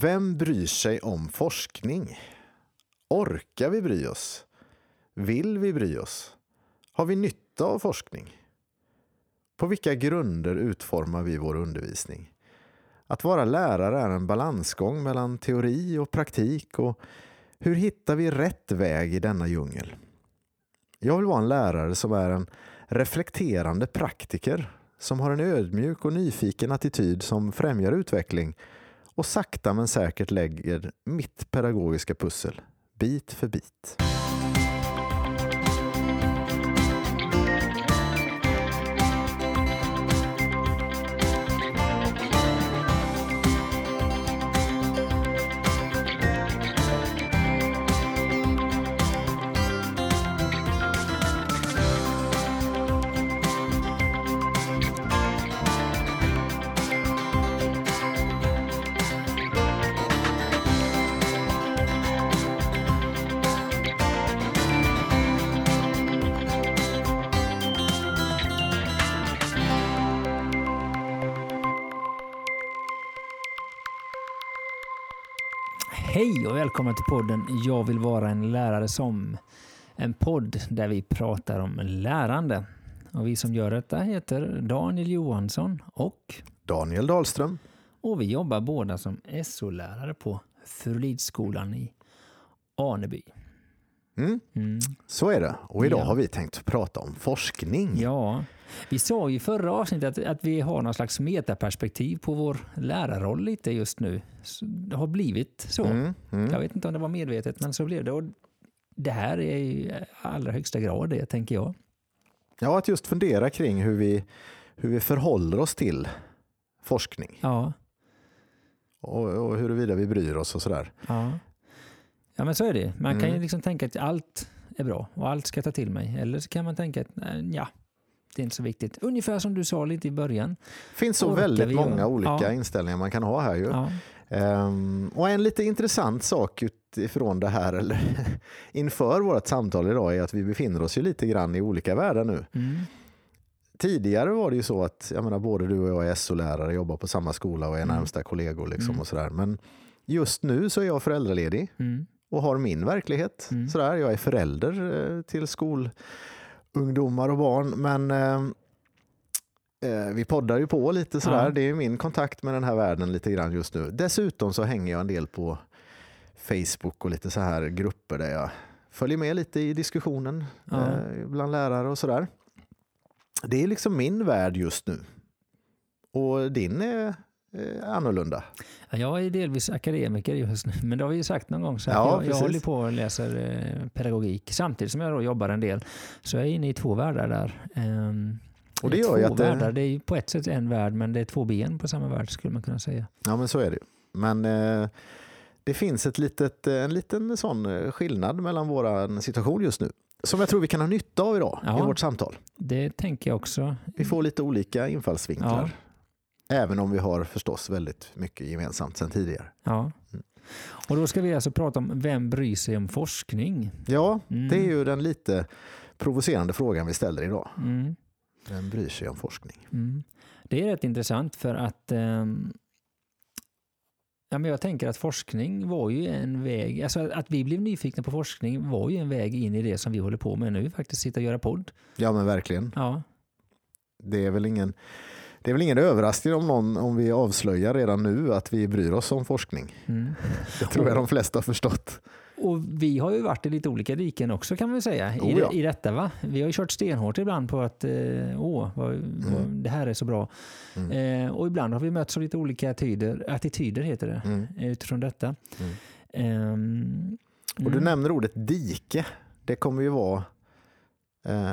Vem bryr sig om forskning? Orkar vi bry oss? Vill vi bry oss? Har vi nytta av forskning? På vilka grunder utformar vi vår undervisning? Att vara lärare är en balansgång mellan teori och praktik och hur hittar vi rätt väg i denna djungel? Jag vill vara en lärare som är en reflekterande praktiker som har en ödmjuk och nyfiken attityd som främjar utveckling och sakta men säkert lägger mitt pedagogiska pussel bit för bit. Välkommen till podden Jag vill vara en lärare som. En podd där vi pratar om lärande. Och vi som gör detta heter Daniel Johansson och Daniel Dahlström. Och vi jobbar båda som SO-lärare på Furulidskolan i Aneby. Mm. Mm. Så är det. Och idag Ja. har vi tänkt prata om forskning. Ja, vi sa ju i förra avsnittet att, att vi har någon slags metaperspektiv på vår lärarroll lite just nu. Så det har blivit så. Mm, mm. Jag vet inte om det var medvetet, men så blev det. Och det här är i allra högsta grad det, tänker jag. Ja, att just fundera kring hur vi, hur vi förhåller oss till forskning Ja, och, och huruvida vi bryr oss och sådär. ja. Ja men så är det. Man kan ju Mm. liksom tänka att allt är bra och allt ska jag ta till mig. Eller så kan man tänka att ja, det är inte så viktigt. Ungefär som du sa lite i början. Det finns så Orkar väldigt många göra? olika Ja. inställningar man kan ha här. Ju. Ja, Ehm, och en lite intressant sak utifrån det här, eller inför vårt samtal idag, är att vi befinner oss ju lite grann i olika världar nu. mm. Tidigare var det ju så att jag menar, både du och jag är SO-lärare, jobbar på samma skola och är Mm. närmsta kollegor. Liksom Mm. och sådär. Men just nu så är jag föräldraledig Mm. Och har min verklighet. Mm. Sådär. Jag är förälder eh, till skolungdomar och barn. Men eh, eh, vi poddar ju på lite sådär. Ja. Det är min kontakt med den här världen lite grann just nu. Dessutom så hänger jag en del på Facebook och lite så här grupper där jag följer med lite i diskussionen Ja. eh, bland lärare och sådär. Det är liksom min värld just nu. Och din är eh, annorlunda. Ja, Jag är delvis akademiker just nu, men det har vi ju sagt någon gång. Så Ja, jag, jag håller på och läser eh, pedagogik samtidigt som jag då jobbar en del. Så jag är inne i två världar där. Ehm, Och det är gör två att det- världar. Det är på ett sätt en värld, men det är två ben på samma värld skulle man kunna säga. Ja men så är det. Men eh, det finns ett litet, eh, en liten sån eh, skillnad mellan vår situation just nu. Som jag tror vi kan ha nytta av idag Ja. i vårt samtal. Det tänker jag också. Vi får lite olika infallsvinklar. Även om vi har förstås väldigt mycket gemensamt sedan tidigare. Ja. Mm. Och då ska vi alltså prata om vem bryr sig om forskning? Ja, Mm. det är ju den lite provocerande frågan vi ställer idag. Mm. Vem bryr sig om forskning? Mm. Det är rätt intressant för att ehm, ja, men jag tänker att forskning var ju en väg, alltså att vi blev nyfikna på forskning var ju en väg in i det som vi håller på med nu, faktiskt sitta och göra podd. Ja men verkligen. Ja, Det är väl ingen, det är väl ingen överraskning om, någon, om vi avslöjar redan nu att vi bryr oss om forskning. mm. Det tror jag de flesta har förstått. Och vi har ju varit i lite olika diken också kan man säga i, Oh ja. i detta. va? Vi har ju kört stenhårt ibland på att eh, åh, vad, vad, det här är så bra. Mm. Eh, och ibland har vi mötts av lite olika attityder, attityder heter det, Mm. utifrån detta. Mm. Ehm, Och du mm. nämner ordet dike. Det kommer ju vara eh,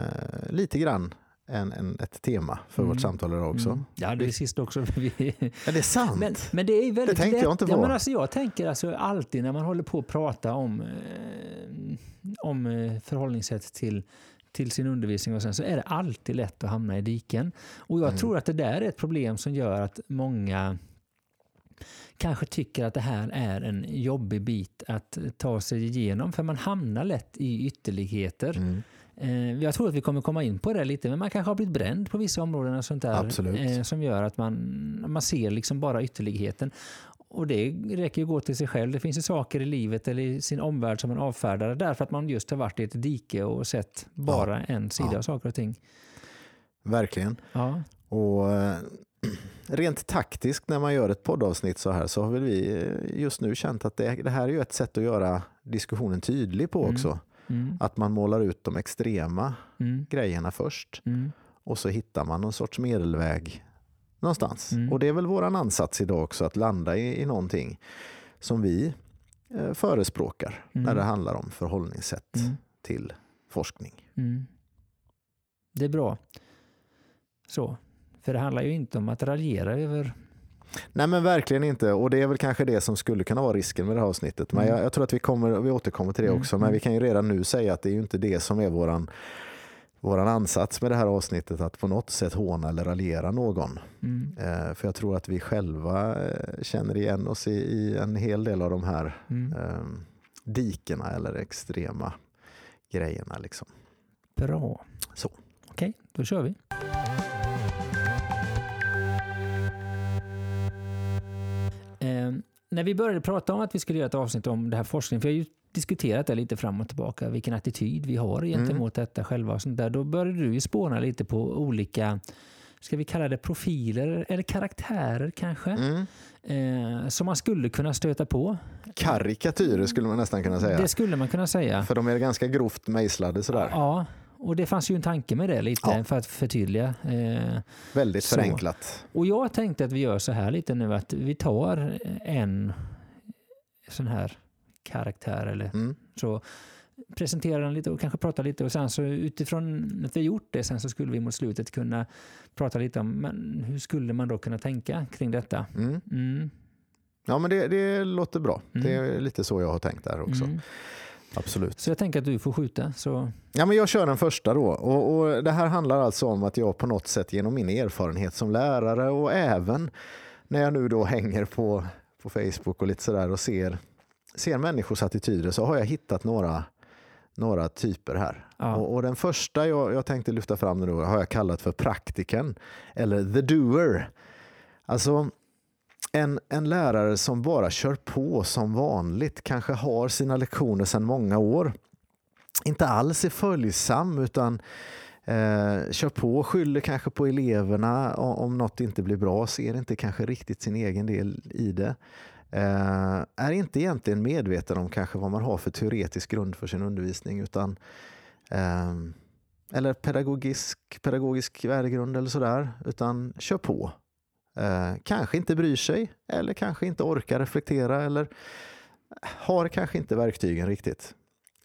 lite grann en, en, ett tema för Mm. vårt samtal idag också. Mm. Ja, det är sist också. Ja, det är sant. men, men det är väldigt Det tänkte lätt. jag inte ja, på. men alltså jag tänker alltså alltid när man håller på att prata om, eh, om eh, förhållningssätt till, till sin undervisning och sen så är det alltid lätt att hamna i diken. Och jag Mm. tror att det där är ett problem som gör att många kanske tycker att det här är en jobbig bit att ta sig igenom för man hamnar lätt i ytterligheter. Mm. Eh, Jag tror att vi kommer komma in på det lite, men man kanske har blivit bränd på vissa områden och sånt där. Eh, Som gör att man, man ser liksom bara ytterligheten. Och det räcker ju att gå till sig själv. Det finns ju saker i livet eller i sin omvärld som man avfärdar därför att man just har varit i ett dike och sett bara en sida Ja. av saker och ting. Verkligen. Ja. Och eh, rent taktiskt när man gör ett poddavsnitt så här så har väl vi just nu känt att det, det här är ju ett sätt att göra diskussionen tydlig på Mm. också. Mm, Att man målar ut de extrema mm, grejerna först mm, och så hittar man någon sorts medelväg någonstans. Mm. Och det är väl våran ansats idag också att landa i, i någonting som vi eh, förespråkar Mm. när det handlar om förhållningssätt mm, till forskning. mm. Det är bra. Så. För det handlar ju inte om att raljera över... Nej men verkligen inte och det är väl kanske det som skulle kunna vara risken med det här avsnittet. Men Mm. jag, jag tror att vi, kommer, vi återkommer till det Mm, också. Men mm. vi kan ju redan nu säga att det är ju inte det som är våran, våran ansats med det här avsnittet att på något sätt håna eller raljera någon. Mm, Eh, för jag tror att vi själva eh, känner igen oss i, i en hel del av de här mm. eh, dikena eller extrema grejerna. Liksom. Bra. Så. Okej, då kör vi. När vi började prata om att vi skulle göra ett avsnitt om det här forskningen, för jag har ju diskuterat det lite fram och tillbaka, vilken attityd vi har gentemot detta själva och sånt där. Då började du ju spåna lite på olika, ska vi kalla det profiler eller karaktärer kanske, Mm. eh, som man skulle kunna stöta på. Karikatyrer skulle man nästan kunna säga. Det skulle man kunna säga. För de är ganska grovt mejslade sådär. Ja, och det fanns ju en tanke med det lite Ja. för att förtydliga. Eh, Väldigt Så. förenklat. Och jag tänkte att vi gör så här lite nu att vi tar en sån här karaktär eller Mm. så presenterar den lite och kanske pratar lite och sen så utifrån att vi gjort det sen så skulle vi mot slutet kunna prata lite om men hur skulle man då kunna tänka kring detta. Mm. Mm, Ja men det, det låter bra. Mm. Det är lite så jag har tänkt där också. Absolut. Så jag tänker att du får skjuta. Så, Ja, men jag kör den första då. Och, och det här handlar alltså om att jag på något sätt genom min erfarenhet som lärare och även när jag nu då hänger på, på Facebook och lite sådär och ser, ser människors attityder så har jag hittat några, några typer här. ja. Och, och den första jag, jag tänkte lyfta fram nu då har jag kallat för praktiken eller the doer. Alltså en, en lärare som bara kör på som vanligt, kanske har sina lektioner sedan många år. Inte alls är följsam utan eh, kör på, skyller kanske på eleverna om, om något inte blir bra, ser inte kanske riktigt sin egen del i det. Eh, är inte egentligen medveten om kanske vad man har för teoretisk grund för sin undervisning utan eh, eller pedagogisk, pedagogisk värdegrund eller sådär, utan kör på. Eh, kanske inte bryr sig eller kanske inte orkar reflektera eller har kanske inte verktygen riktigt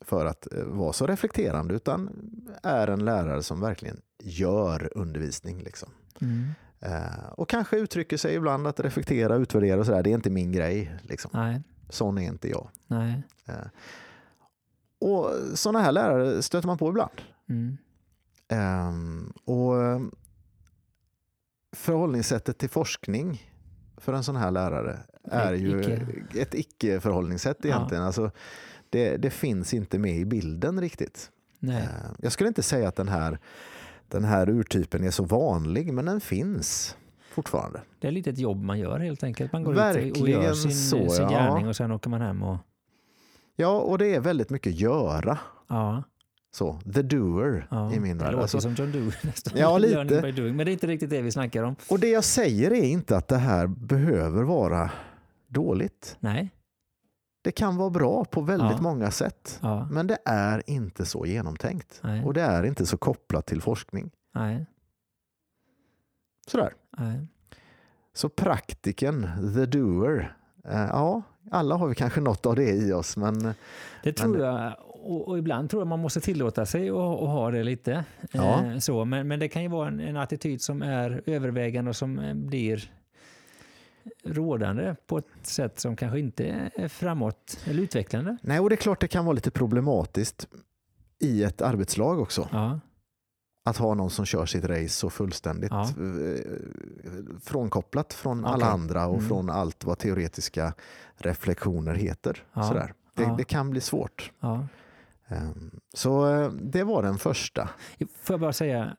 för att eh, vara så reflekterande utan är en lärare som verkligen gör undervisning. Liksom. Mm. Eh, och kanske uttrycker sig ibland att reflektera, utvärdera och sådär. Det är inte min grej. Liksom. Nej, Sån är inte jag. nej. Eh, och sådana här lärare stöter man på ibland. Mm. Ehm, och förhållningssättet till forskning för en sån här lärare är ju Icke. ett icke-förhållningssätt Ja. egentligen. Alltså, det, det finns inte med i bilden riktigt. Nej. Ehm, jag skulle inte säga att den här, den här urtypen är så vanlig, men den finns fortfarande. Det är lite ett jobb man gör helt enkelt. Man går ut och Verkligen gör sin, så, sin ja. gärning och sen åker man hem och... Ja, och det är väldigt mycket göra. Ja, Så, the doer ja. i min det värld. låter Alltså, som John Dewey nästan. Ja, lite. By doing. Men det är inte riktigt det vi snackar om. och det jag säger är inte att det här behöver vara dåligt. Nej. Det kan vara bra på väldigt Ja. många sätt. Ja, Men det är inte så genomtänkt. Nej. Och det är inte så kopplat till forskning. nej, Sådär. nej. Så praktiken, the doer. Eh, ja, alla har vi kanske något av det i oss. Men Det tror Men- jag. Och, och ibland tror jag man måste tillåta sig att att ha det lite. Ja. Eh, så. Men, men det kan ju vara en, en attityd som är övervägande och som eh, blir rådande på ett sätt som kanske inte är framåt eller utvecklande. nej, och det är klart det kan vara lite problematiskt i ett arbetslag också. Ja, Att ha någon som kör sitt race så fullständigt Ja. eh, frånkopplat från alla Okej. andra och Mm. från allt vad teoretiska reflektioner heter. Ja. Sådär. Det, det kan bli svårt. Ja. Ehm, Så eh, det var den första. Får jag bara säga,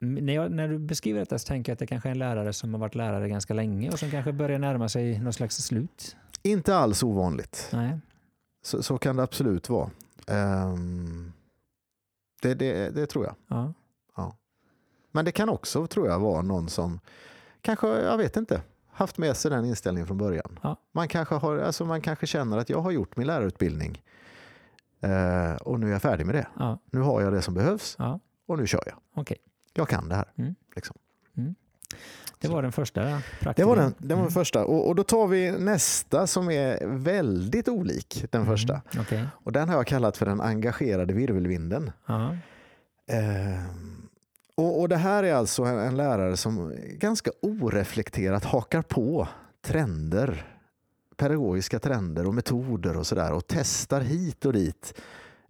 när, jag, när du beskriver detta så tänker jag att det kanske är en lärare som har varit lärare ganska länge och som kanske börjar närma sig något slags slut. Inte alls ovanligt. Nej. Så, så kan det absolut vara. Ehm, det, det, det tror jag. Ja. Men det kan också, tror jag, vara någon som kanske, jag vet inte, haft med sig den inställningen från början. Ja. Man, kanske har, alltså man kanske känner att jag har gjort min lärarutbildning eh, och nu är jag färdig med det. Ja. Nu har jag det som behövs Ja. och nu kör jag. Okej. Jag kan det här. Mm. Liksom. Det var den första Det praktiken. var den, det var den Mm. första. Och, och då tar vi nästa som är väldigt olik den första. Mm. Okej. Och den har jag kallat för den engagerade virvelvinden. Ehm, och, och det här är alltså en, en lärare som ganska oreflekterat hakar på trender, pedagogiska trender och metoder och sådär och testar hit och dit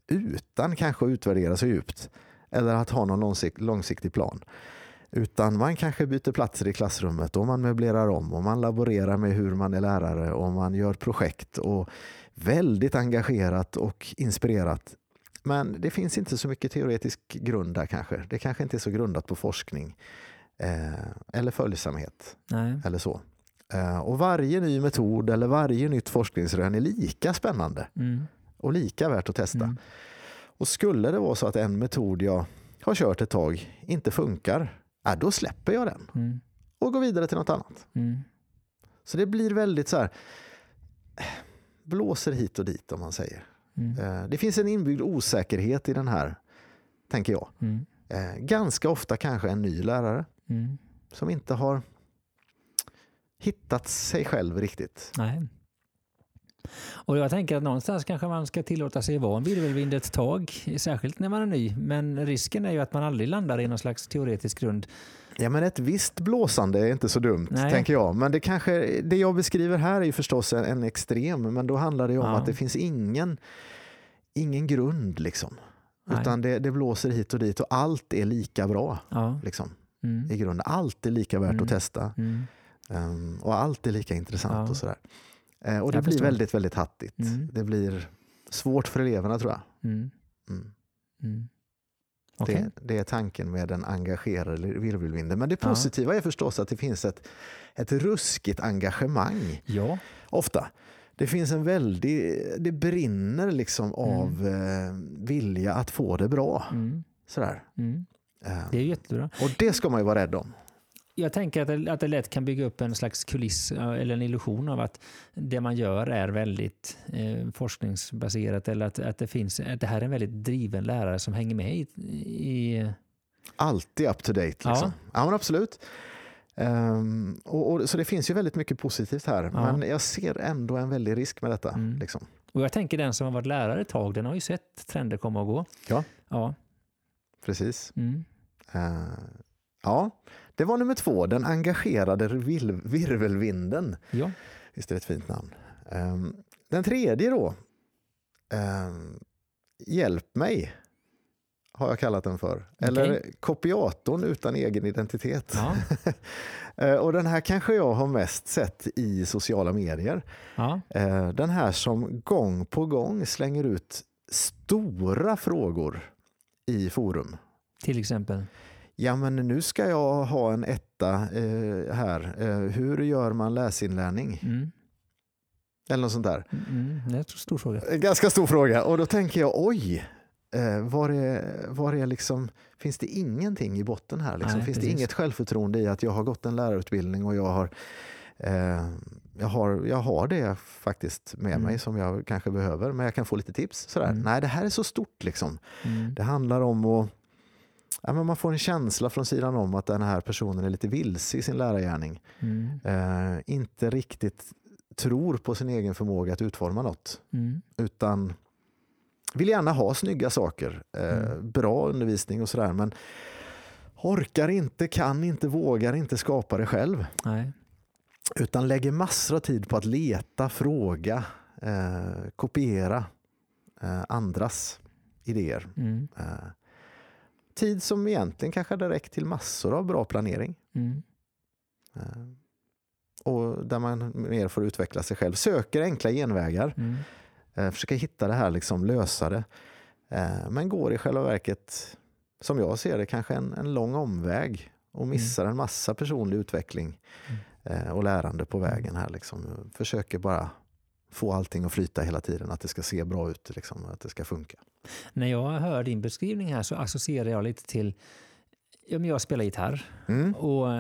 utan kanske att utvärdera så djupt eller att ha någon långsikt, långsiktig plan. Utan man kanske byter platser i klassrummet och man möblerar om och man laborerar med hur man är lärare och man gör projekt och väldigt engagerat och inspirerat men det finns inte så mycket teoretisk grund där kanske. Det kanske inte är så grundat på forskning eh, eller följsamhet Nej. eller så. Eh, och varje ny metod eller varje nytt forskningsrön är lika spännande Mm. och lika värt att testa. Mm. Och skulle det vara så att en metod jag har kört ett tag inte funkar, ja, då släpper jag den Mm. och går vidare till något annat. Mm. Så det blir väldigt så här eh, blåser hit och dit om man säger. Mm. Eh, det finns en inbyggd osäkerhet i den här, tänker jag. Mm. Ganska ofta kanske en ny lärare som inte har hittat sig själv riktigt. Nej. Och jag tänker att någonstans kanske man ska tillåta sig vara en virvelvind ett tag, särskilt när man är ny. Men risken är ju att man aldrig landar i någon slags teoretisk grund. Ja, men ett visst blåsande är inte så dumt, Nej. tänker jag. Men det, kanske, det jag beskriver här är ju förstås en, en extrem, men då handlar det ju om Ja. att det finns ingen, ingen grund. Liksom. Nej. Utan det, det blåser hit och dit och allt är lika bra. Ja. Liksom, Mm. I grunden. Allt är lika värt Mm. att testa. Mm. Um, och allt är lika intressant. Ja. och sådär. Eh, och det Jag blir förstår. väldigt, väldigt hattigt. Mm. Det blir svårt för eleverna tror jag. Mm. Mm. Mm. Okej. Det, det är tanken med den engagerade virvelvinden. Men det Ja. positiva är förstås att det finns ett, ett ruskigt engagemang. Ja. Ofta. Det finns en väldig, det brinner liksom av eh, vilja att få det bra. Mm. Sådär. Mm. Eh, Det är jättebra. och det ska man ju vara rädd om. Jag tänker att det, att det lätt kan bygga upp en slags kuliss eh, eller en illusion av att det man gör är väldigt eh, forskningsbaserat eller att, att, det finns, att det här är en väldigt driven lärare som hänger med i, i Alltid up to date. Liksom. Ja. Ja, men absolut. Ehm, och, och, så det finns ju väldigt mycket positivt här. Ja. Men jag ser ändå en väldig risk med detta. Mm. Liksom. Och jag tänker den som har varit lärare ett tag, den har ju sett trender komma och gå. Ja. Ja. Precis. Mm. Eh, ja, det var nummer två. Den engagerade virvelvinden. ja. Visst är det ett fint namn. Ehm, den tredje då. ehm, Hjälp mig. Har jag kallat den för. Eller kopiatorn utan egen identitet. Ja. Eh, och den här kanske jag har mest sett i sociala medier. Ja. Eh, Den här som gång på gång slänger ut stora frågor i forum. Till exempel. Ja, men nu ska jag ha en etta eh, här. Eh, hur gör man läsinlärning? Mm. Eller något sånt där. Mm. Det är en stor fråga. En Ganska stor fråga. Och då tänker jag, oj, eh, var är, var är liksom, finns det ingenting i botten här? Liksom? Nej, finns precis. det inget självförtroende i att jag har gått en lärarutbildning och jag har, eh, jag har, jag har det faktiskt med Mm. mig som jag kanske behöver, men jag kan få lite tips. Sådär. Mm. Nej, det här är så stort. liksom. Mm. Det handlar om att ja, men man får en känsla från sidan om att den här personen är lite vilse i sin lärargärning. Mm. Eh, inte riktigt tror på sin egen förmåga att utforma något Mm. utan vill gärna ha snygga saker, eh, Mm. bra undervisning och sådär men orkar inte, kan inte, vågar inte skapa det själv Nej. utan lägger massor av tid på att leta, fråga, eh, kopiera eh, andras idéer. Mm. Eh, tid som egentligen kanske hade räckt till massor av bra planering. Mm. Eh, och där man mer får utveckla sig själv. Söker enkla genvägar. Mm. Eh, försöker hitta det här, liksom, lösa det. Eh, men går i själva verket som jag ser det, kanske en, en lång omväg och missar en massa personlig utveckling eh, och lärande på vägen här. Liksom. Försöker bara få allting att flyta hela tiden, att det ska se bra ut, liksom, att det ska funka. När jag hör din beskrivning här så associerar jag lite till, ja, men jag spelar gitarr Mm. och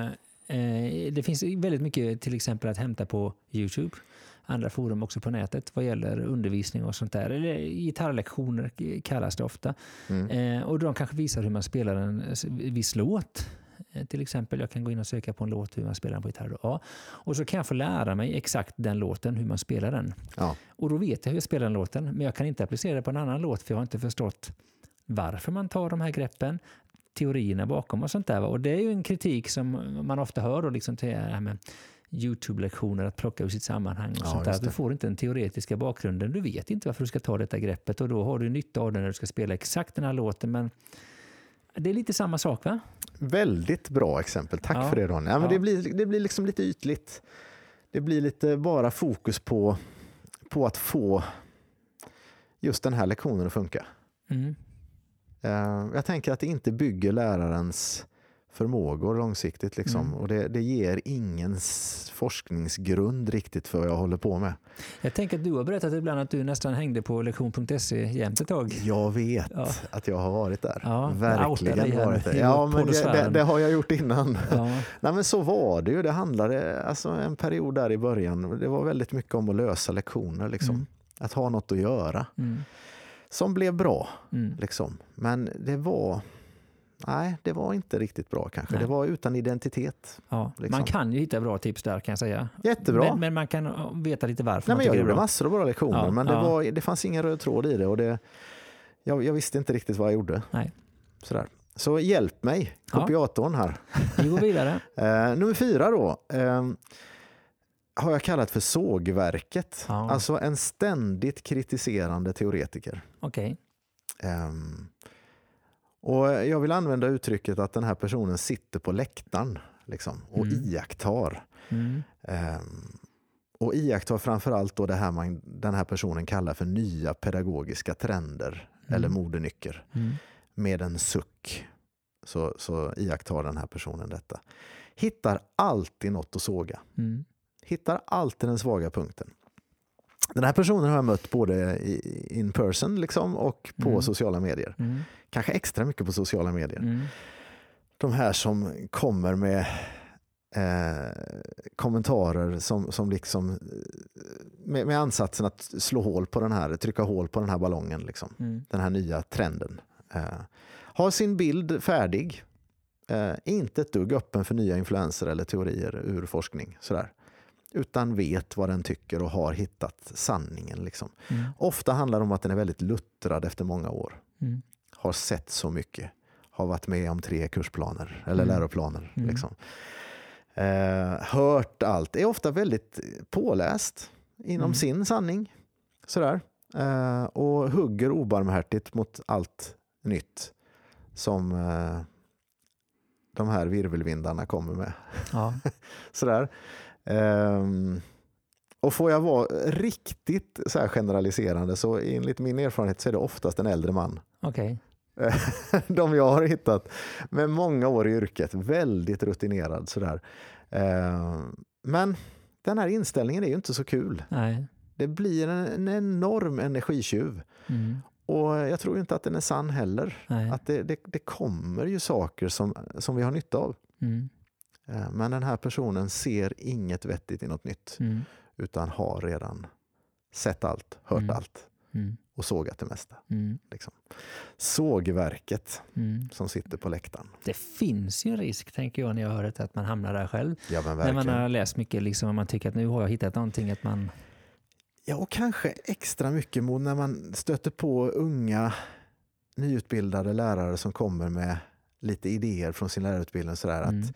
eh, det finns väldigt mycket till exempel att hämta på Youtube, andra forum också på nätet vad gäller undervisning och sånt där. Eller gitarrlektioner kallas det ofta. Mm. Eh, och de kanske visar hur man spelar en viss låt. Eh, Till exempel, jag kan gå in och söka på en låt hur man spelar den på gitarr. Ja. Och så kan jag få lära mig exakt den låten, hur man spelar den. Ja. Och då vet jag hur jag spelar den låten, men jag kan inte applicera det på en annan låt för jag har inte förstått varför man tar de här greppen, teorierna bakom och sånt där. Och det är ju en kritik som man ofta hör då, liksom till det här med Youtube-lektioner, att plocka ur sitt sammanhang och Ja, sånt där. du får inte den teoretiska bakgrunden. Du vet inte varför du ska ta detta greppet och då har du nytta av det när du ska spela exakt den här låten. Men det är lite samma sak va? Väldigt bra exempel. Tack Ja. för det Ronny. Ja, men Ja. det, blir, det blir liksom lite ytligt. Det blir lite bara fokus på, på att få just den här lektionen att funka. Mm. Eh, Jag tänker att det inte bygger lärarens förmågor långsiktigt. Liksom. Mm. Och det, det ger ingen forskningsgrund riktigt för vad jag håller på med. Jag tänker att du har berättat ibland att du nästan hängde på lektion.se jämt ett tag. Jag vet Ja. att jag har varit där. Ja, Verkligen varit där. Ja, men det, det, det har jag gjort innan. Ja. Nej, men så var det ju. Det handlade, alltså en period där i början, det var väldigt mycket om att lösa lektioner. Liksom. Mm. Att ha något att göra. Mm. Som blev bra. Mm. Liksom. Men det var, nej, det var inte riktigt bra kanske. Nej. Det var utan identitet. Ja. Liksom. Man kan ju hitta bra tips där kan jag säga. Jättebra. Men, men man kan veta lite varför Nej, men jag gjorde massor av bra lektioner, Ja, men det, ja. var, det fanns ingen röd tråd i det. Och det jag, jag visste inte riktigt vad jag gjorde. Nej. Sådär. Så hjälp mig, kopiatorn här. Vi går vidare. Eh, nummer fyra då. Eh, har jag kallat för sågverket. Alltså en ständigt kritiserande teoretiker. Okej. Ehm, och jag vill använda uttrycket att den här personen sitter på läktaren liksom, och Mm. iakttar. Mm. Ehm, och iakttar framförallt då det här man, den här personen kallar för nya pedagogiska trender eller modenycker. Mm. Med en suck så, så iakttar den här personen detta. Hittar alltid något att såga. Mm. Hittar alltid den svaga punkten. Den här personen har jag mött både in person liksom och på Mm. sociala medier. Mm. Kanske extra mycket på sociala medier. Mm. De här som kommer med eh, kommentarer som, som liksom eh, med, med ansatsen att slå hål på den här, trycka hål på den här ballongen. Liksom. Mm. Den här nya trenden. Eh, har sin bild färdig. Eh, inte ett dugg öppen för nya influenser eller teorier ur forskning. Sådär. Utan vet vad den tycker och har hittat sanningen. Liksom. Mm. Ofta handlar det om att den är väldigt luttrad efter många år. Mm. Har sett så mycket. Har varit med om tre kursplaner eller Mm. läroplaner. Mm. Liksom. Eh, hört allt. Är ofta väldigt påläst inom Mm. sin sanning. Sådär. Eh, och hugger obarmhärtigt mot allt nytt som eh, de här virvelvindarna kommer med. Ja. Sådär. Ehm, och får jag vara riktigt så här generaliserande så enligt min erfarenhet så är det oftast en äldre man. Okej. De jag har hittat med många år i yrket, väldigt rutinerad sådär. Ehm, men den här inställningen är ju inte så kul. Nej. Det blir en, en enorm energitjuv. Mm. Och jag tror inte att den är sann heller. Nej. Att det, det, det kommer ju saker som, som vi har nytta av. Mm. Eh, Men den här personen ser inget vettigt i något nytt. Mm. Utan har redan sett allt, hört Mm. allt Mm. och sågat det mesta. Mm. Liksom. Sågverket Mm. som sitter på läktaren. Det finns ju en risk, tänker jag, när jag hör det, att man hamnar där själv. Ja, När man har läst mycket, liksom, och man tycker att nu har jag hittat någonting, att man... Ja, och kanske extra mycket mot när man stöter på unga nyutbildade lärare som kommer med lite idéer från sin lärarutbildning. Sådär, Mm. att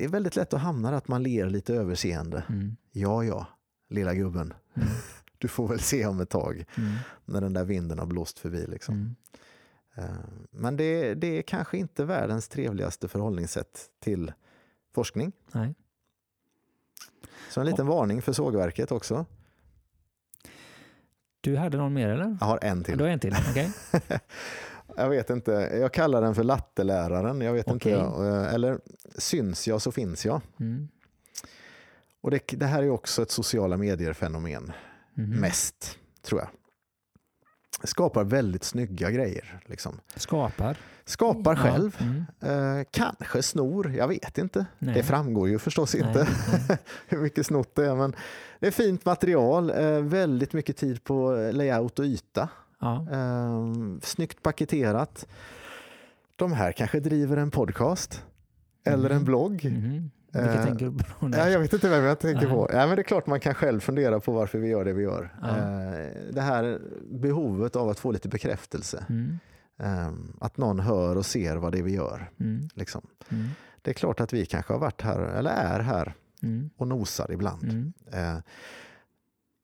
det är väldigt lätt att hamna där att man ler lite överseende. Mm. Ja, ja, lilla gubben. Mm. Du får väl se om ett tag Mm. när den där vinden har blåst förbi. Liksom. Mm. Eh, Men det, det är kanske inte världens trevligaste förhållningssätt till forskning. Nej. Så en liten varning för sågverket också. Du hade någon mer eller? Jag har en till. Du har en till, okej? Jag vet inte, jag kallar den för latteläraren. Jag vet Okej. inte, eh, eller syns jag så finns jag. Mm. Och det, det här är också ett sociala medier-fenomen, Mhm. mest, tror jag. Skapar väldigt snygga grejer. Liksom. Skapar. Skapar Ja, själv, mm. eh, kanske snor, jag vet inte. Nej. Det framgår ju förstås Nej, inte nej. hur mycket snott det är. Men det är fint material, eh, väldigt mycket tid på layout och yta. Ja. Eh, snyggt paketerat. De här kanske driver en podcast eller en Mhm. blogg. Mhm. Vilka Eh, tänker du på? Ja, jag vet inte vem jag tänker Nej. på. Ja, men det är klart man kan själv fundera på varför vi gör det vi gör. Ja. Eh, Det här behovet av att få lite bekräftelse. Mm. Eh, Att någon hör och ser vad det är vi gör. Mm. Liksom. Mm. Det är klart att vi kanske har varit här, eller är här, Mm. och nosar ibland.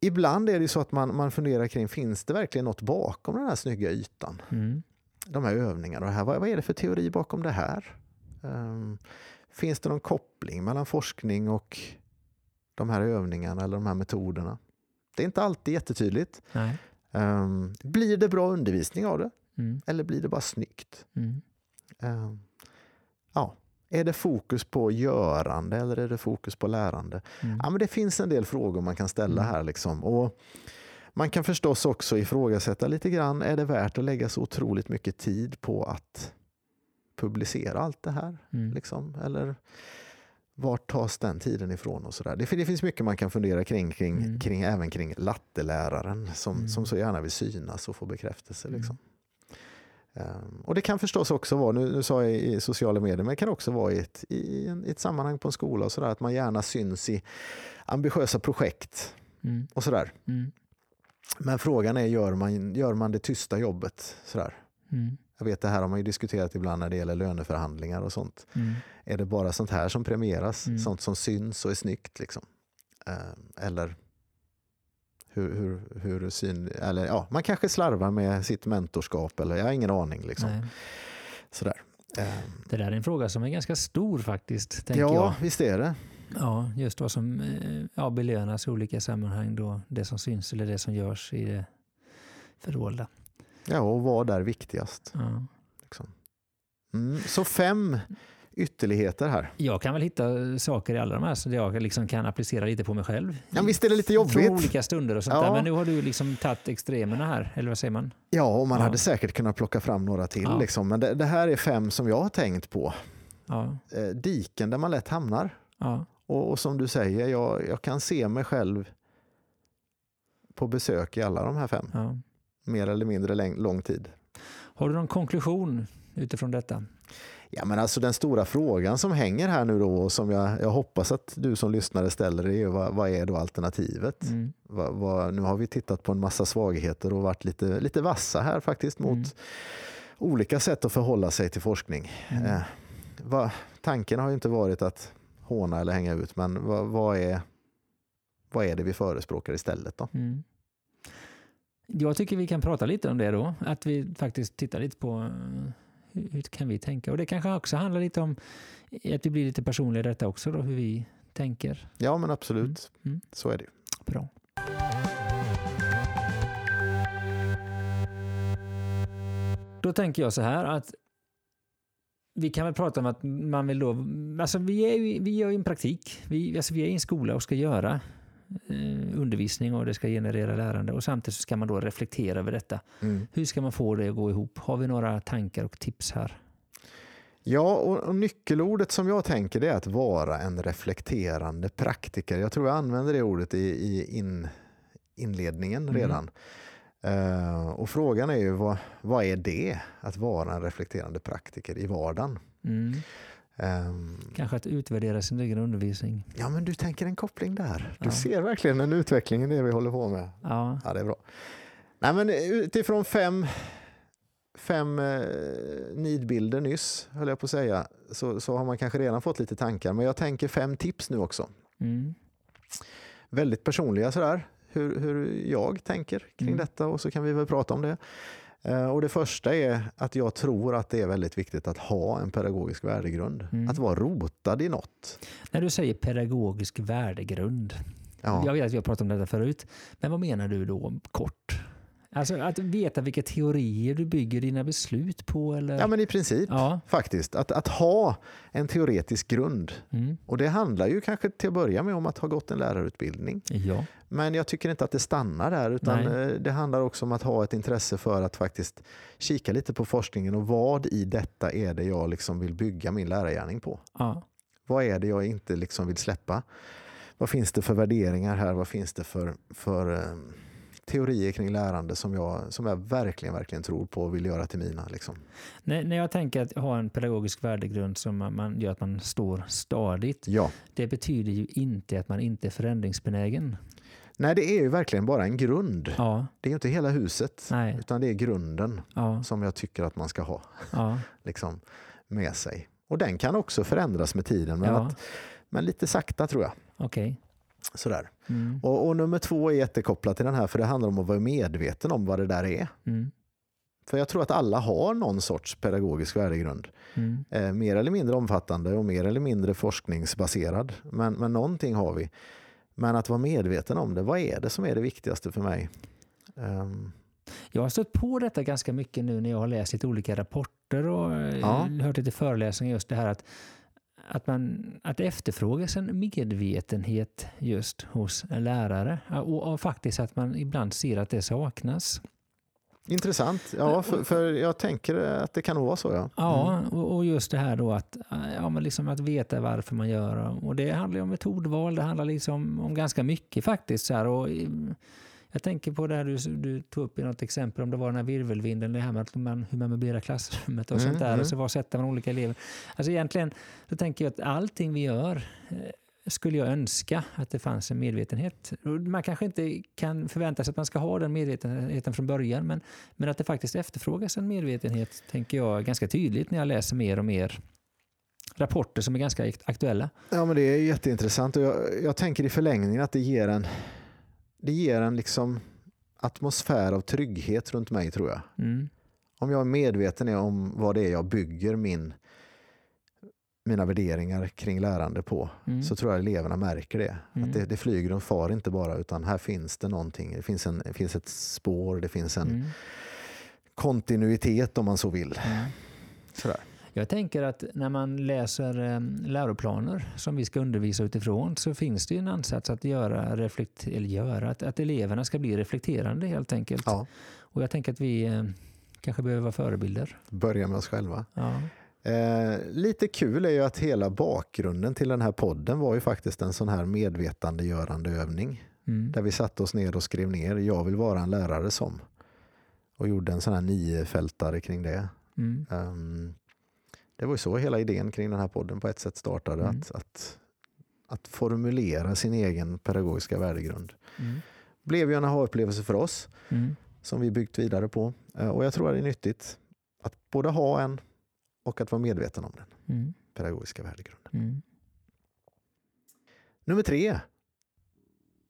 Ibland är det så att man, man funderar kring, finns det verkligen något bakom den här snygga ytan? Mm. De här övningarna och här, vad, vad är det för teori bakom det här? Ehm, finns det någon koppling mellan forskning och de här övningarna eller de här metoderna? Det är inte alltid jättetydligt. Nej. Ehm, blir det bra undervisning av det? Mm. Eller blir det bara snyggt? Mm. Ehm, ja. Är det fokus på görande eller är det fokus på lärande? Mm. Ja, men det finns en del frågor man kan ställa Mm. här. Liksom. Och man kan förstås också ifrågasätta lite grann, är det värt att lägga så otroligt mycket tid på att publicera allt det här? Mm. Liksom? Eller vart tas den tiden ifrån? och så där? Det, det finns mycket man kan fundera kring, kring, Mm. kring även kring latteläraren som, Mm. som så gärna vill synas och få bekräftelse. Liksom. Ehm, och det kan förstås också vara, nu, nu sa jag i sociala medier, men det kan också vara i ett, i, en, i ett sammanhang på en skola och så där, att man gärna syns i ambitiösa projekt Mm. och sådär. Mm. Men frågan är, gör man, gör man det tysta jobbet? Sådär? Mm. Jag vet det här har man ju diskuterat ibland när det gäller löneförhandlingar och sånt. Mm. Är det bara sånt här som premieras? Mm. Sånt som syns och är snyggt? Liksom? Eh, eller hur, hur, hur syn, eller ja, man kanske slarvar med sitt mentorskap eller jag har ingen aning. Liksom. Nej. Sådär. Eh, Det där är en fråga som är ganska stor faktiskt, ja, jag. visst är det. Ja, just vad som eh, ja, belönas i olika sammanhang. Då, det som syns eller det som görs i det fördolda. Ja, och vad är viktigast? Ja. Liksom. Mm, så fem ytterligheter här. Jag kan väl hitta saker i alla de här så jag liksom kan applicera lite på mig själv. Ja, visst är det lite Från jobbigt? olika stunder och sånt Ja. där. Men nu har du liksom tagit extremerna här, eller vad säger man? Ja, och man Ja. hade säkert kunnat plocka fram några till. Ja. Liksom. Men det, det här är fem som jag har tänkt på. Eh, diken där man lätt hamnar. Och, och som du säger, jag, jag kan se mig själv på besök i alla de här fem. Mer eller mindre lång tid. Har du någon konklusion utifrån detta? Ja, men alltså den stora frågan som hänger här nu då och som jag, jag hoppas att du som lyssnare ställer är ju vad, vad är då alternativet? Mm. Vad, vad, nu har vi tittat på en massa svagheter och varit lite, lite vassa här faktiskt mot Mm. olika sätt att förhålla sig till forskning. Mm. Eh, vad, tanken har ju inte varit att håna eller hänga ut, men vad, vad, är, vad är det vi förespråkar istället då? Mm. Jag tycker vi kan prata lite om det då. Att vi faktiskt tittar lite på eh, hur, kan vi tänka. Och det kanske också handlar lite om att vi blir lite personliga i detta också, då, hur vi tänker. Ja, men absolut. Mm. Mm. Så är det. Bra. Då tänker jag så här att vi kan väl prata om att man vill då, alltså vi, är, vi gör ju en praktik, vi, alltså vi är i en skola och ska göra undervisning och det ska generera lärande och samtidigt ska man då reflektera över detta. Mm. Hur ska man få det att gå ihop? Har vi några tankar och tips här? Ja, och, nyckelordet som jag tänker det är att vara en reflekterande praktiker. Jag tror jag använder det ordet i, i in, inledningen Mm. redan. Eh, och frågan är ju vad, vad är det att vara en reflekterande praktiker i vardagen? Mm. Ehm, Kanske att utvärdera sin egen undervisning. ja, men du tänker en koppling där. Du Ja. ser verkligen en utveckling i det vi håller på med. Ja, Ja, det är bra. Nej, men utifrån fem, fem eh, nidbilder nyss, höll jag på att säga, så, så har man kanske redan fått lite tankar. Men jag tänker fem tips nu också. mm. Väldigt personliga sådär, hur, hur jag tänker kring Mm. detta och så kan vi väl prata om det. Eh, Och det första är att jag tror att det är väldigt viktigt att ha en pedagogisk värdegrund. Mm. Att vara rotad i något. När du säger pedagogisk värdegrund, Ja. jag vet att vi har pratat om detta förut, men vad menar du då kort? Alltså att veta vilka teorier du bygger dina beslut på? Eller? Ja, men i princip Ja. faktiskt. Att, att ha en teoretisk grund. Mm. Och det handlar ju kanske till att börja med om att ha gått en lärarutbildning. ja. Men jag tycker inte att det stannar där, utan Nej. eh, det handlar också om att ha ett intresse för att faktiskt kika lite på forskningen och vad i detta är det jag liksom vill bygga min lärargärning på. Ja. Vad är det jag inte liksom vill släppa? Vad finns det för värderingar här? Vad finns det för, för eh, teorier kring lärande som jag, som jag verkligen, verkligen tror på och vill göra till mina? Liksom. När, när jag tänker att ha en pedagogisk värdegrund som man, gör att man står stadigt, Ja. det betyder ju inte att man inte är förändringsbenägen. Nej, det är ju verkligen bara en grund. Ja, Det är inte hela huset, nej, utan det är grunden ja, som jag tycker att man ska ha ja, liksom, med sig. Och den kan också förändras med tiden, men, att, men lite sakta tror jag. okej. Sådär. Mm, Och, och nummer två är jättekopplat till den här, för det handlar om att vara medveten om vad det där är. mm, För jag tror att alla har någon sorts pedagogisk värdegrund. mm, Eh, mer eller mindre omfattande och mer eller mindre forskningsbaserad. Men, men någonting har vi. Men att vara medveten om det, vad är det som är det viktigaste för mig? Ehm, Jag har stött på detta ganska mycket nu när jag har läst lite olika rapporter och eh, Ja. hört lite föreläsningar just det här att, att, man, att efterfrågas en medvetenhet just hos lärare och, och faktiskt att man ibland ser att det saknas. intressant. Ja, för, för jag tänker att det kan vara så. Ja. Ja, och, och just det här då att, ja, men liksom att veta varför man gör och det handlar om metodval, det handlar liksom om ganska mycket faktiskt. Så här, och, jag tänker på det här du, du tog upp i något exempel, om det var den här virvelvinden, det här med att man, hur man möblerar klassrummet och Mm, sånt där. mm. Och så var sätter man olika elever. Alltså egentligen så tänker jag att allting vi gör eh, skulle jag önska att det fanns en medvetenhet. Man kanske inte kan förvänta sig att man ska ha den medvetenheten från början, men, men att det faktiskt efterfrågas en medvetenhet tänker jag ganska tydligt när jag läser mer och mer rapporter som är ganska aktuella. Ja, men det är jätteintressant och jag, jag tänker i förlängningen att det ger en, det ger en liksom atmosfär av trygghet runt mig tror jag. Mm. Om jag är medveten om vad det är jag bygger min, mina värderingar kring lärande på Mm. så tror jag eleverna märker det. Mm. Att det, det flyger och far inte bara utan här finns det någonting. Det finns, en, det finns ett spår, det finns en Mm. kontinuitet om man så vill. Sådär. Jag tänker att när man läser eh, läroplaner som vi ska undervisa utifrån så finns det ju en ansats att göra, reflekt, eller göra att, att eleverna ska bli reflekterande helt enkelt. Ja, Och jag tänker att vi eh, kanske behöver vara förebilder. börja med oss själva. Ja. Eh, lite kul är ju att hela bakgrunden till den här podden var ju faktiskt en sån här medvetandegörande övning. Mm. Där vi satte oss ner och skrev ner jag vill vara en lärare som. Och gjorde en sån här niofältare kring det. Mm. Ehm, det var ju så hela idén kring den här podden på ett sätt startade. Mm. Att, att, att formulera sin egen pedagogiska värdegrund. Mm. Blev ju en aha-upplevelse för oss Mm. som vi byggt vidare på. Eh, och jag tror att det är nyttigt att både ha en och att vara medveten om den Mm. pedagogiska värdegrunden. Mm. Nummer tre.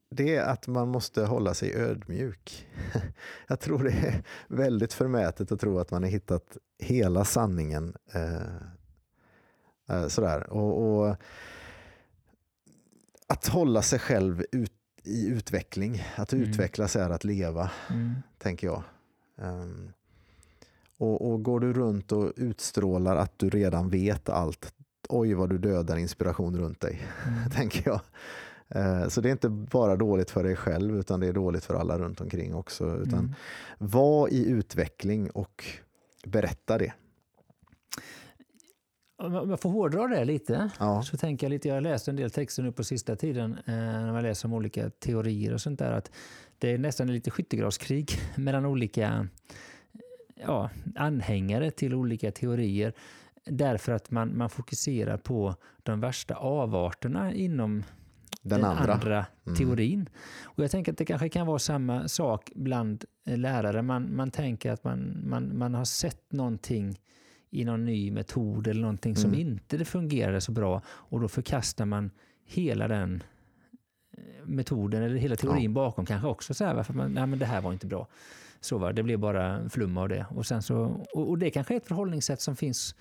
Det är att man måste hålla sig ödmjuk. Jag tror det är väldigt förmätet att tro att man har hittat hela sanningen. Eh, eh, sådär. Och, och att hålla sig själv ut, i utveckling. Att Mm. utvecklas är att leva, Mm. tänker jag. Ehm, och, och går du runt och utstrålar att du redan vet allt, oj vad du dödar inspiration runt dig, Mm. tänker jag. Eh, Så det är inte bara dåligt för dig själv utan det är dåligt för alla runt omkring också. Utan Mm. var i utveckling och berätta det. Om jag- får hårdra det lite Ja, så tänker jag lite, jag har läst en del texter nu på sista tiden eh, när man läser om olika teorier och sånt där att det är nästan lite skyttegravskrig mellan olika ja, anhängare till olika teorier därför att man, man fokuserar på de värsta avarterna inom den, andra. Mm. teorin. Och jag tänker att det kanske kan vara samma sak bland eh, lärare. Man, man tänker att man, man, man har sett någonting i någon ny metod eller någonting som Mm. inte fungerade så bra och då förkastar man hela den eh, metoden eller hela teorin bakom kanske också. Så här, man, nej men det här var inte bra. Så var det, det blev bara flum av det. Och, sen så, och, och det kanske är ett förhållningssätt som finns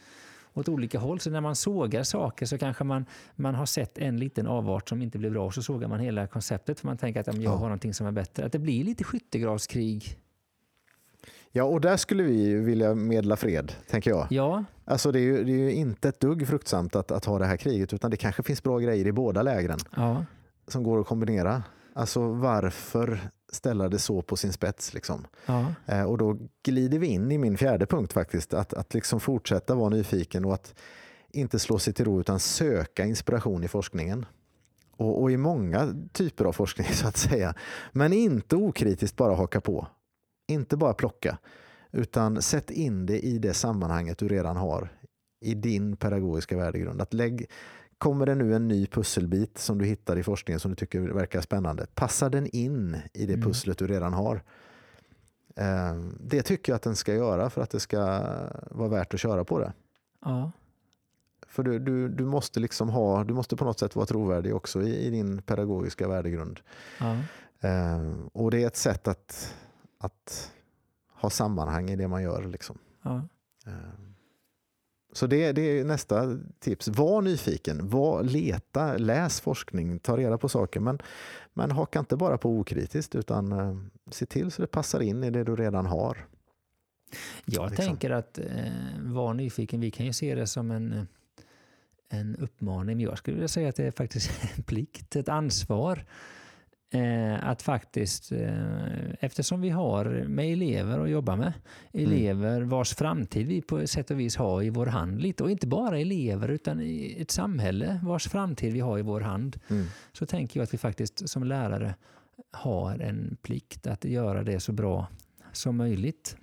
åt olika håll. Så när man sågar saker så kanske man, man har sett en liten avart som inte blev bra och så sågar man hela konceptet för man tänker att jag Ja. har någonting som är bättre. Att det blir lite skyttegravskrig Ja, och där skulle vi vilja medla fred, tänker jag. Ja, Alltså det är ju, det är ju inte ett dugg fruktsamt att, att ha det här kriget, utan det kanske finns bra grejer i båda lägren ja, som går att kombinera. Alltså varför ställa det så på sin spets? Liksom? ja, Eh, och då glider vi in i min fjärde punkt faktiskt, att, att liksom fortsätta vara nyfiken och att inte slå sig till ro utan söka inspiration i forskningen. Och, och i många typer av forskning så att säga. Men inte okritiskt bara haka på. Inte bara plocka. Utan sätt in det i det sammanhanget du redan har i din pedagogiska värdegrund. Att lägg, kommer det nu en ny pusselbit som du hittar i forskningen som du tycker verkar spännande, passa den in i det Mm. pusslet du redan har. Eh, Det tycker jag att den ska göra för att det ska vara värt att köra på det. ja, För du, du, du måste liksom ha, du måste på något sätt vara trovärdig också i, i din pedagogiska värdegrund. ja, Eh, och det är ett sätt att, att ha sammanhang i det man gör. Liksom. ja. Så det, det är nästa tips. Var nyfiken, var, leta, läs forskning, ta reda på saker. Men, men haka inte bara på okritiskt utan eh, se till så det passar in i det du redan har. Jag Liksom. tänker att eh, vara nyfiken, vi kan ju se det som en, en uppmaning. Men jag skulle vilja säga att det är faktiskt en plikt, ett ansvar. Eh, att faktiskt, eh, eftersom vi har med elever att jobba med, elever vars framtid vi på sätt och vis har i vår hand lite, och inte bara elever utan i ett samhälle vars framtid vi har i vår hand, Mm. så tänker jag att vi faktiskt som lärare har en plikt att göra det så bra som möjligt.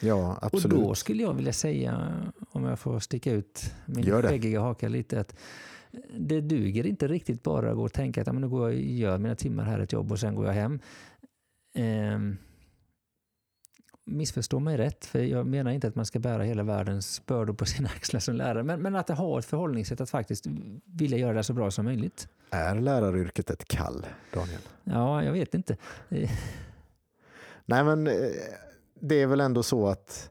Ja, absolut. Och då skulle jag vilja säga, om jag får sticka ut min skäggiga haka lite, att det duger inte riktigt bara att gå och tänka att "Ja, men nu går jag och gör mina timmar här ett jobb och sen går jag hem. Ehm, missförstå mig rätt, för jag menar inte att man ska bära hela världens bördor på sina axlar som lärare, men, men att ha ett förhållningssätt att faktiskt vilja göra det så bra som möjligt. Är läraryrket ett kall, Daniel? Ja, jag vet inte. Eh, Nej, men eh, det är väl ändå så att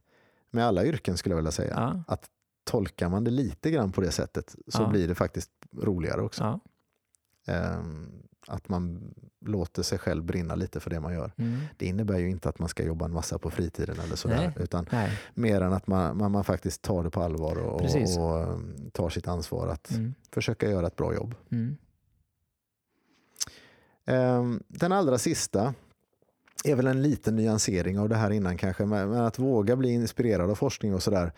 med alla yrken skulle jag vilja säga, Ja, att tolkar man det lite grann på det sättet så Ja. blir det faktiskt roligare också. ja. Ehm, att man låter sig själv brinna lite för det man gör. Mm. Det innebär ju inte att man ska jobba en massa på fritiden eller sådär, Nej. utan Nej. mer än att man, man, man faktiskt tar det på allvar och, och, och um, tar sitt ansvar att Mm. försöka göra ett bra jobb. Mm. Ehm, Den allra sista är väl en liten nyansering av det här innan kanske, men att våga bli inspirerad av forskning och sådär.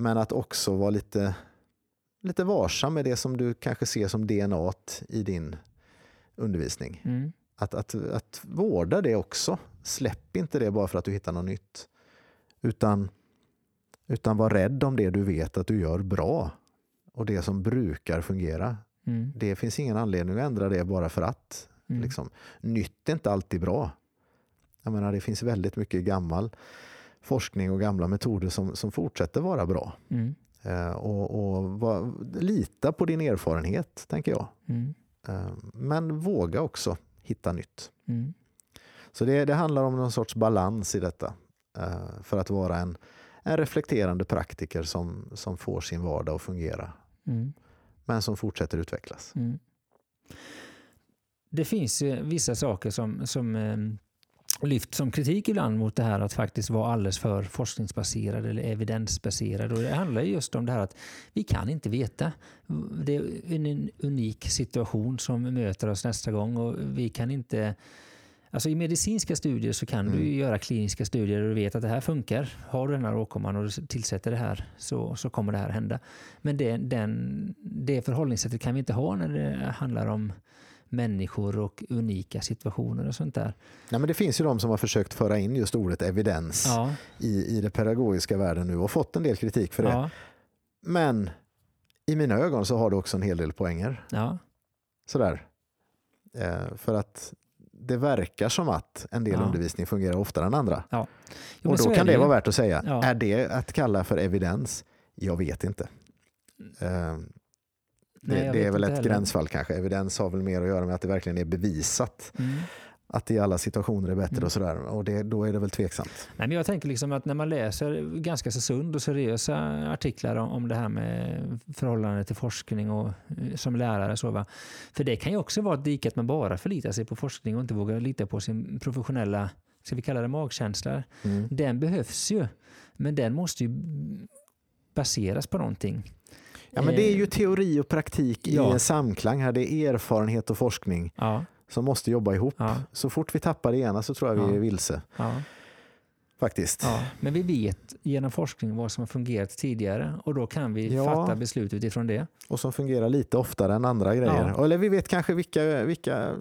Men att också vara lite, lite varsam med det som du kanske ser som DNA i din undervisning. Mm. Att, att, att vårda det också. Släpp inte det bara för att du hittar något nytt. Utan, utan var rädd om det du vet att du gör bra. Och det som brukar fungera. Mm. Det finns ingen anledning att ändra det bara för att. Mm. Liksom. Nytt är inte alltid bra. Jag menar, det finns väldigt mycket gammal forskning och gamla metoder som, som fortsätter vara bra. Mm. Eh, och och va, lita på din erfarenhet, tänker jag. Mm. Eh, men våga också hitta nytt. Mm. Så det, det handlar om någon sorts balans i detta. eh, för att vara en, en reflekterande praktiker som, som får sin vardag att fungera. Mm. Men som fortsätter utvecklas. Mm. Det finns vissa saker som, som lyfts som kritik ibland mot det här att faktiskt vara alldeles för forskningsbaserad eller evidensbaserad. Och det handlar ju just om det här att vi kan inte veta. Det är en unik situation som möter oss nästa gång och vi kan inte Alltså I medicinska studier så kan du Mm. ju göra kliniska studier och du vet att det här funkar. Har du den här åkomman och du tillsätter det här så, så kommer det här hända. Men det, den, det förhållningssättet kan vi inte ha när det handlar om människor och unika situationer och sånt där. Nej, men det finns ju de som har försökt föra in just ordet evidens Ja, i, i det pedagogiska världen nu och fått en del kritik för det. ja, Men i mina ögon så har det också en hel del poänger. ja, Sådär. Eh, för att det verkar som att en del Ja. undervisning fungerar oftare än andra. Jo, men och då kan det ju. vara värt att säga. Ja. Är det att kalla för evidens? Jag vet inte. Eh, Nej, det, är väl ett heller. gränsfall kanske. Evidens har väl mer att göra med att det verkligen är bevisat Mm. att det i alla situationer är bättre Mm. och sådär. Och det, då är det väl tveksamt. Nej, men jag tänker liksom att när man läser ganska så sund och seriösa artiklar om, om det här med förhållande till forskning och eh, som lärare. Så, va? För det kan ju också vara ett dike att man bara förlitar sig på forskning och inte vågar lita på sin professionella ska vi kalla det magkänsla, Mm. den behövs ju. Men den måste ju baseras på någonting. Ja, men det är ju Eh, teori och praktik i Ja. en samklang här. Det är erfarenhet och forskning Ja, som måste jobba ihop. ja, Så fort vi tappar det ena så tror jag vi är vilse. Faktiskt. Men vi vet genom forskning vad som har fungerat tidigare och då kan vi fatta beslut utifrån det. Och som fungerar lite oftare än andra grejer. Eller vi vet kanske vilka, vilka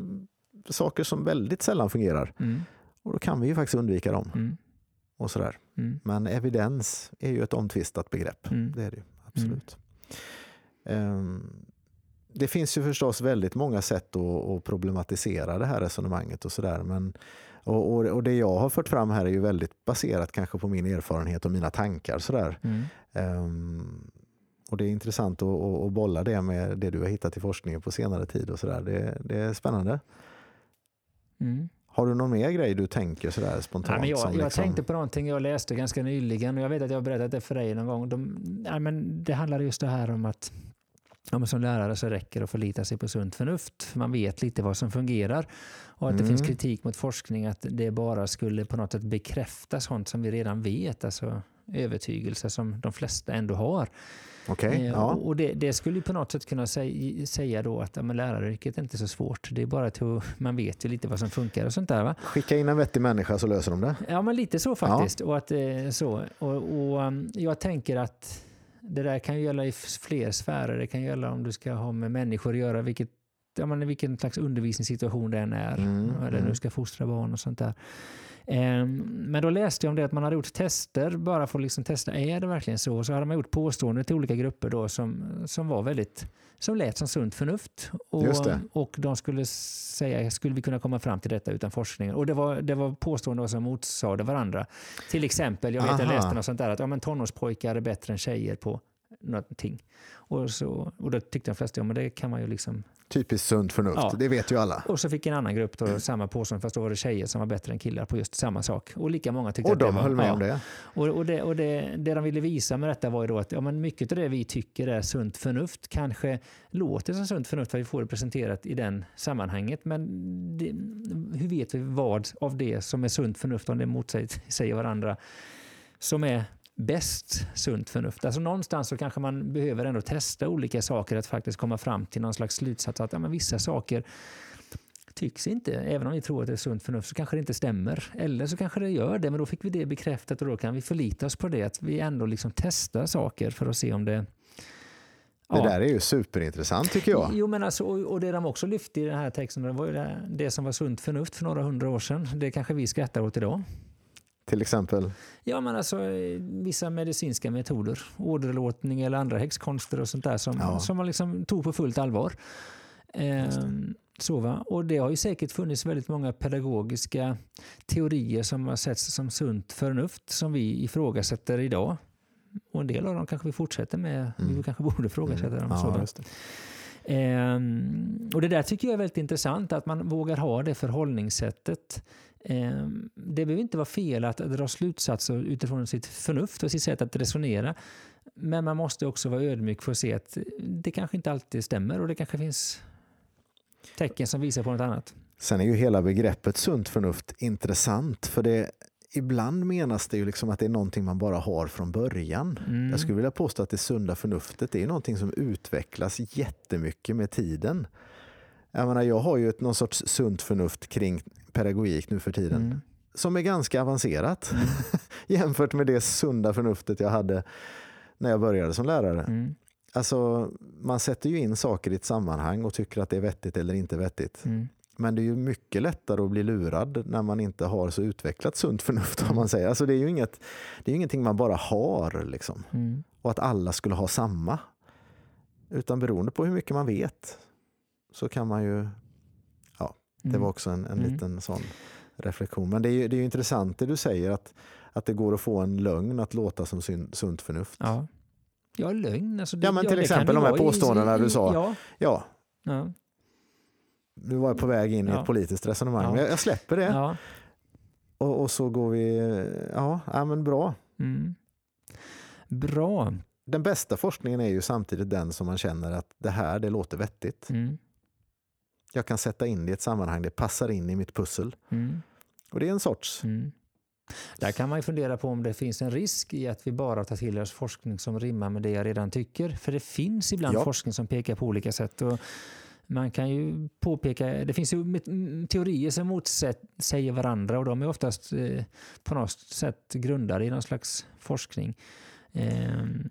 saker som väldigt sällan fungerar. Mm, Och då kan vi ju faktiskt undvika dem. mm, Och sådär. mm, Men evidens är ju ett omtvistat begrepp. mm. Det är det ju, absolut. Ehm, det finns ju förstås väldigt många sätt att, problematisera det här resonemanget och sådär. Men, och, och, och det jag har fört fram här är ju väldigt baserat kanske på min erfarenhet och mina tankar. Sådär. Mm. Ehm, och det är intressant att, att, att bolla det med det du har hittat i forskningen på senare tid. och sådär. Det, det är spännande. Mm. Har du någon mer grej du tänker sådär spontant? Ja, men jag som jag liksom- tänkte på någonting jag läste ganska nyligen och jag vet att jag har berättat det för dig någon gång. De, ja, men det handlar just det här om att ja, som lärare så räcker det att förlita sig på sunt förnuft. För man vet lite vad som fungerar. Och att det Mm. finns kritik mot forskning att det bara skulle på något sätt bekräfta sånt som vi redan vet. Alltså övertygelse som de flesta ändå har. Okej, Eh, ja. Och det, det skulle på något sätt kunna säg, säga då att ja, men läraryrket är inte så svårt. Det är bara till man vet ju lite vad som funkar och sånt där. Va? Skicka in en vettig människa så löser de det. Ja, men lite så faktiskt. Och att, eh, så. Och, och, um, jag tänker att det där kan ju gälla i fler sfärer. Det kan gälla om du ska ha med människor att göra, vilket, ja, men vilken slags undervisningssituation det än är. Mm, Eller mm. du ska fostra barn och sånt där. Ehm, Men då läste jag om det att man hade gjort tester bara för att liksom testa, är det verkligen så? Så hade man gjort påståenden till olika grupper då som, som var väldigt, som lät som sunt förnuft. Och, och de skulle säga, skulle vi kunna komma fram till detta utan forskning? Och det var, det var påståenden som motsade varandra. Till exempel, jag vet jag läste något sånt där att ja, men tonårspojkar är bättre än tjejer på någonting. Och, så, och då tyckte de flesta, ja men det kan man ju liksom Typiskt sunt förnuft, Ja. det vet ju alla. och så fick en annan grupp då samma påstående fast då var det tjejer som var bättre än killar på just samma sak. Och lika många tyckte Och att det de var... höll med ja. om det. Och, och, det, och det, det de ville visa med detta var ju då att ja, men mycket av det vi tycker är sunt förnuft kanske låter som sunt förnuft för vi får det presenterat i den sammanhanget. Men det, hur vet vi vad av det som är sunt förnuft om det motsäger varandra som är bäst sunt förnuft. Alltså någonstans så kanske man behöver ändå testa olika saker att faktiskt komma fram till någon slags slutsats att ja, men vissa saker tycks inte, även om vi tror att det är sunt förnuft, så kanske det inte stämmer. Eller så kanske det gör det, men då fick vi det bekräftat och då kan vi förlita oss på det, att vi ändå liksom testar saker för att se om det... Det där är ju superintressant tycker jag. Jo, men alltså, och, det de också lyfte i den här texten, det var ju det, det som var sunt förnuft för några hundra år sedan. Det kanske vi skrattar åt idag. Till exempel. Ja, men alltså eh, vissa medicinska metoder, åderlåtning eller andra häxkonster och sånt där som, Ja. som man liksom tog på fullt allvar. Ehm, så va? Och det har ju säkert funnits väldigt många pedagogiska teorier som har setts som sunt förnuft som vi ifrågasätter idag. Och en del av dem kanske vi fortsätter med. Mm. Vi kanske borde ifrågasätta dem. så Ja. Ehm, och det där tycker jag är väldigt intressant, att man vågar ha det förhållningssättet. Ehm, det behöver inte vara fel att dra slutsatser utifrån sitt förnuft och sitt sätt att resonera. Men man måste också vara ödmjuk för att se att det kanske inte alltid stämmer och det kanske finns tecken som visar på något annat. Sen är ju hela begreppet sunt förnuft intressant. För det, ibland menas det ju liksom att det är någonting man bara har från början. Mm. Jag skulle vilja påstå att det sunda förnuftet det är någonting som utvecklas jättemycket med tiden. Jag, menar, jag har ju ett, någon sorts sunt förnuft kring pedagogik nu för tiden Mm. som är ganska avancerat jämfört med det sunda förnuftet jag hade när jag började som lärare. Mm. Alltså, man sätter ju in saker i ett sammanhang och tycker att det är vettigt eller inte vettigt. Mm. Men det är ju mycket lättare att bli lurad när man inte har så utvecklat sunt förnuft. Om man säger. Alltså, det är ju inget, det är ingenting man bara har. Liksom. Mm. Och att alla skulle ha samma. Utan beroende på hur mycket man vet så kan man ju... Ja, det Mm. var också en, en Mm. liten sån reflektion. Men det är ju, det är ju intressant det du säger att, att det går att få en lögn att låta som syn, sunt förnuft. Ja. Ja, lögn. Alltså, det- Ja, men till kan exempel de här påståendena i- du sa. Ja, Ja, ja, nu var jag på väg in i Ja. ett politiskt resonemang. Ja. Men jag, jag släpper det. ja. Och, och så går vi... Ja, ja, men bra. Mm. Bra. Den bästa forskningen är ju samtidigt den som man känner att det här, det låter vettigt. Mm. Jag kan sätta in det i ett sammanhang, det passar in i mitt pussel. Mm. Och det är en sorts. Mm. Där kan man ju fundera på om det finns en risk i att vi bara tar till oss forskning som rimmar med det jag redan tycker. För det finns ibland Ja. forskning som pekar på olika sätt. Och man kan ju påpeka, det finns ju mm, teorier som motsäger varandra och de är oftast eh, på något sätt grundade i någon slags forskning. Ehm,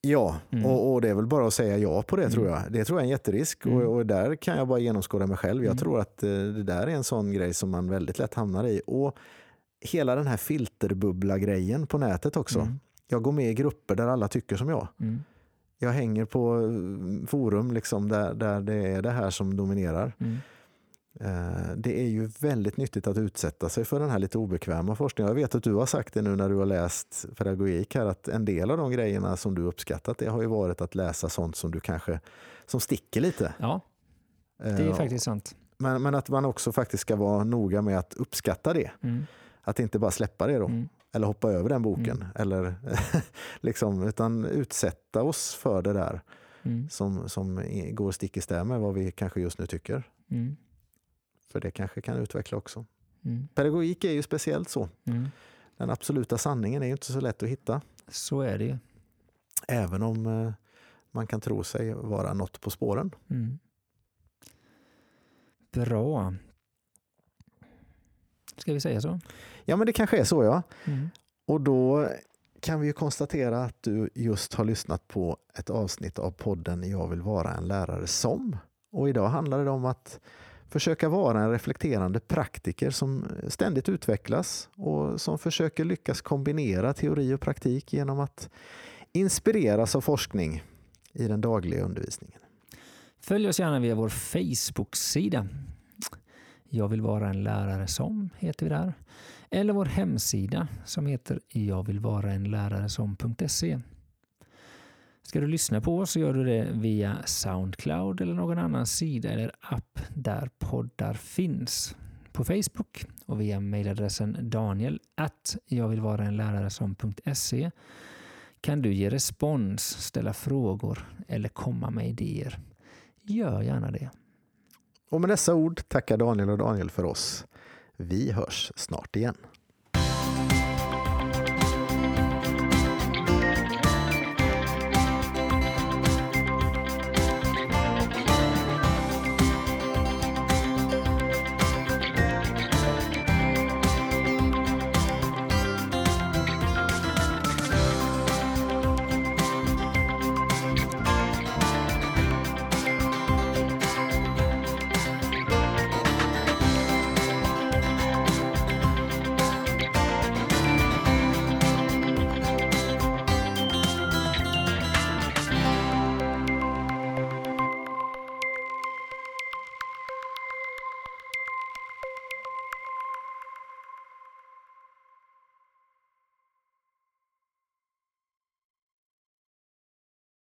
Ja, Mm. och, och det är väl bara att säga ja på det Mm. tror jag. Det tror jag är en jätterisk Mm. och, och där kan jag bara genomskåda mig själv. Jag Mm. tror att eh, det där är en sån grej som man väldigt lätt hamnar i. Och hela den här filterbubbla-grejen på nätet också. mm, Jag går med i grupper där alla tycker som jag. Jag hänger på eh, forum liksom där, där det är det här som dominerar. mm, Eh, Det är ju väldigt nyttigt att utsätta sig för den här lite obekväma forskningen. Jag vet att du har sagt det nu när du har läst pedagogik här att en del av de grejerna som du uppskattat det har ju varit att läsa sånt som du kanske som sticker lite. ja, det är Eh, faktiskt sant. Men, men att man också faktiskt ska vara noga med att uppskatta det. Mm, Att inte bara släppa det då. mm, Eller hoppa över den boken. Mm. Eller liksom, utan utsätta oss för det där mm, som, som går stick i stäv med vad vi kanske just nu tycker. mm, För det kanske kan utveckla också. mm, Pedagogik är ju speciellt så. mm. Den absoluta sanningen är ju inte så lätt att hitta. Så är det ju. Även om eh, man kan tro sig vara något på spåren. Mm. Bra. Ska vi säga så? Ja men det kanske är så ja. Mm. Och då kan vi ju konstatera att du just har lyssnat på ett avsnitt av podden Jag vill vara en lärare som. Och idag handlar det om att försöka vara en reflekterande praktiker som ständigt utvecklas och som försöker lyckas kombinera teori och praktik genom att inspireras av forskning i den dagliga undervisningen. Följ oss gärna via vår Facebook-sida. Jag vill vara en lärare som heter vi där. Eller vår hemsida som heter jag vill vara en lärare som.se. Ska du lyssna på oss så gör du det via Soundcloud eller någon annan sida eller app där poddar finns. På Facebook och via mejladressen daniel att jag vill vara en lärare som.se kan du ge respons, ställa frågor eller komma med idéer. Gör gärna det. Och med dessa ord tackar Daniel och Daniel för oss. Vi hörs snart igen.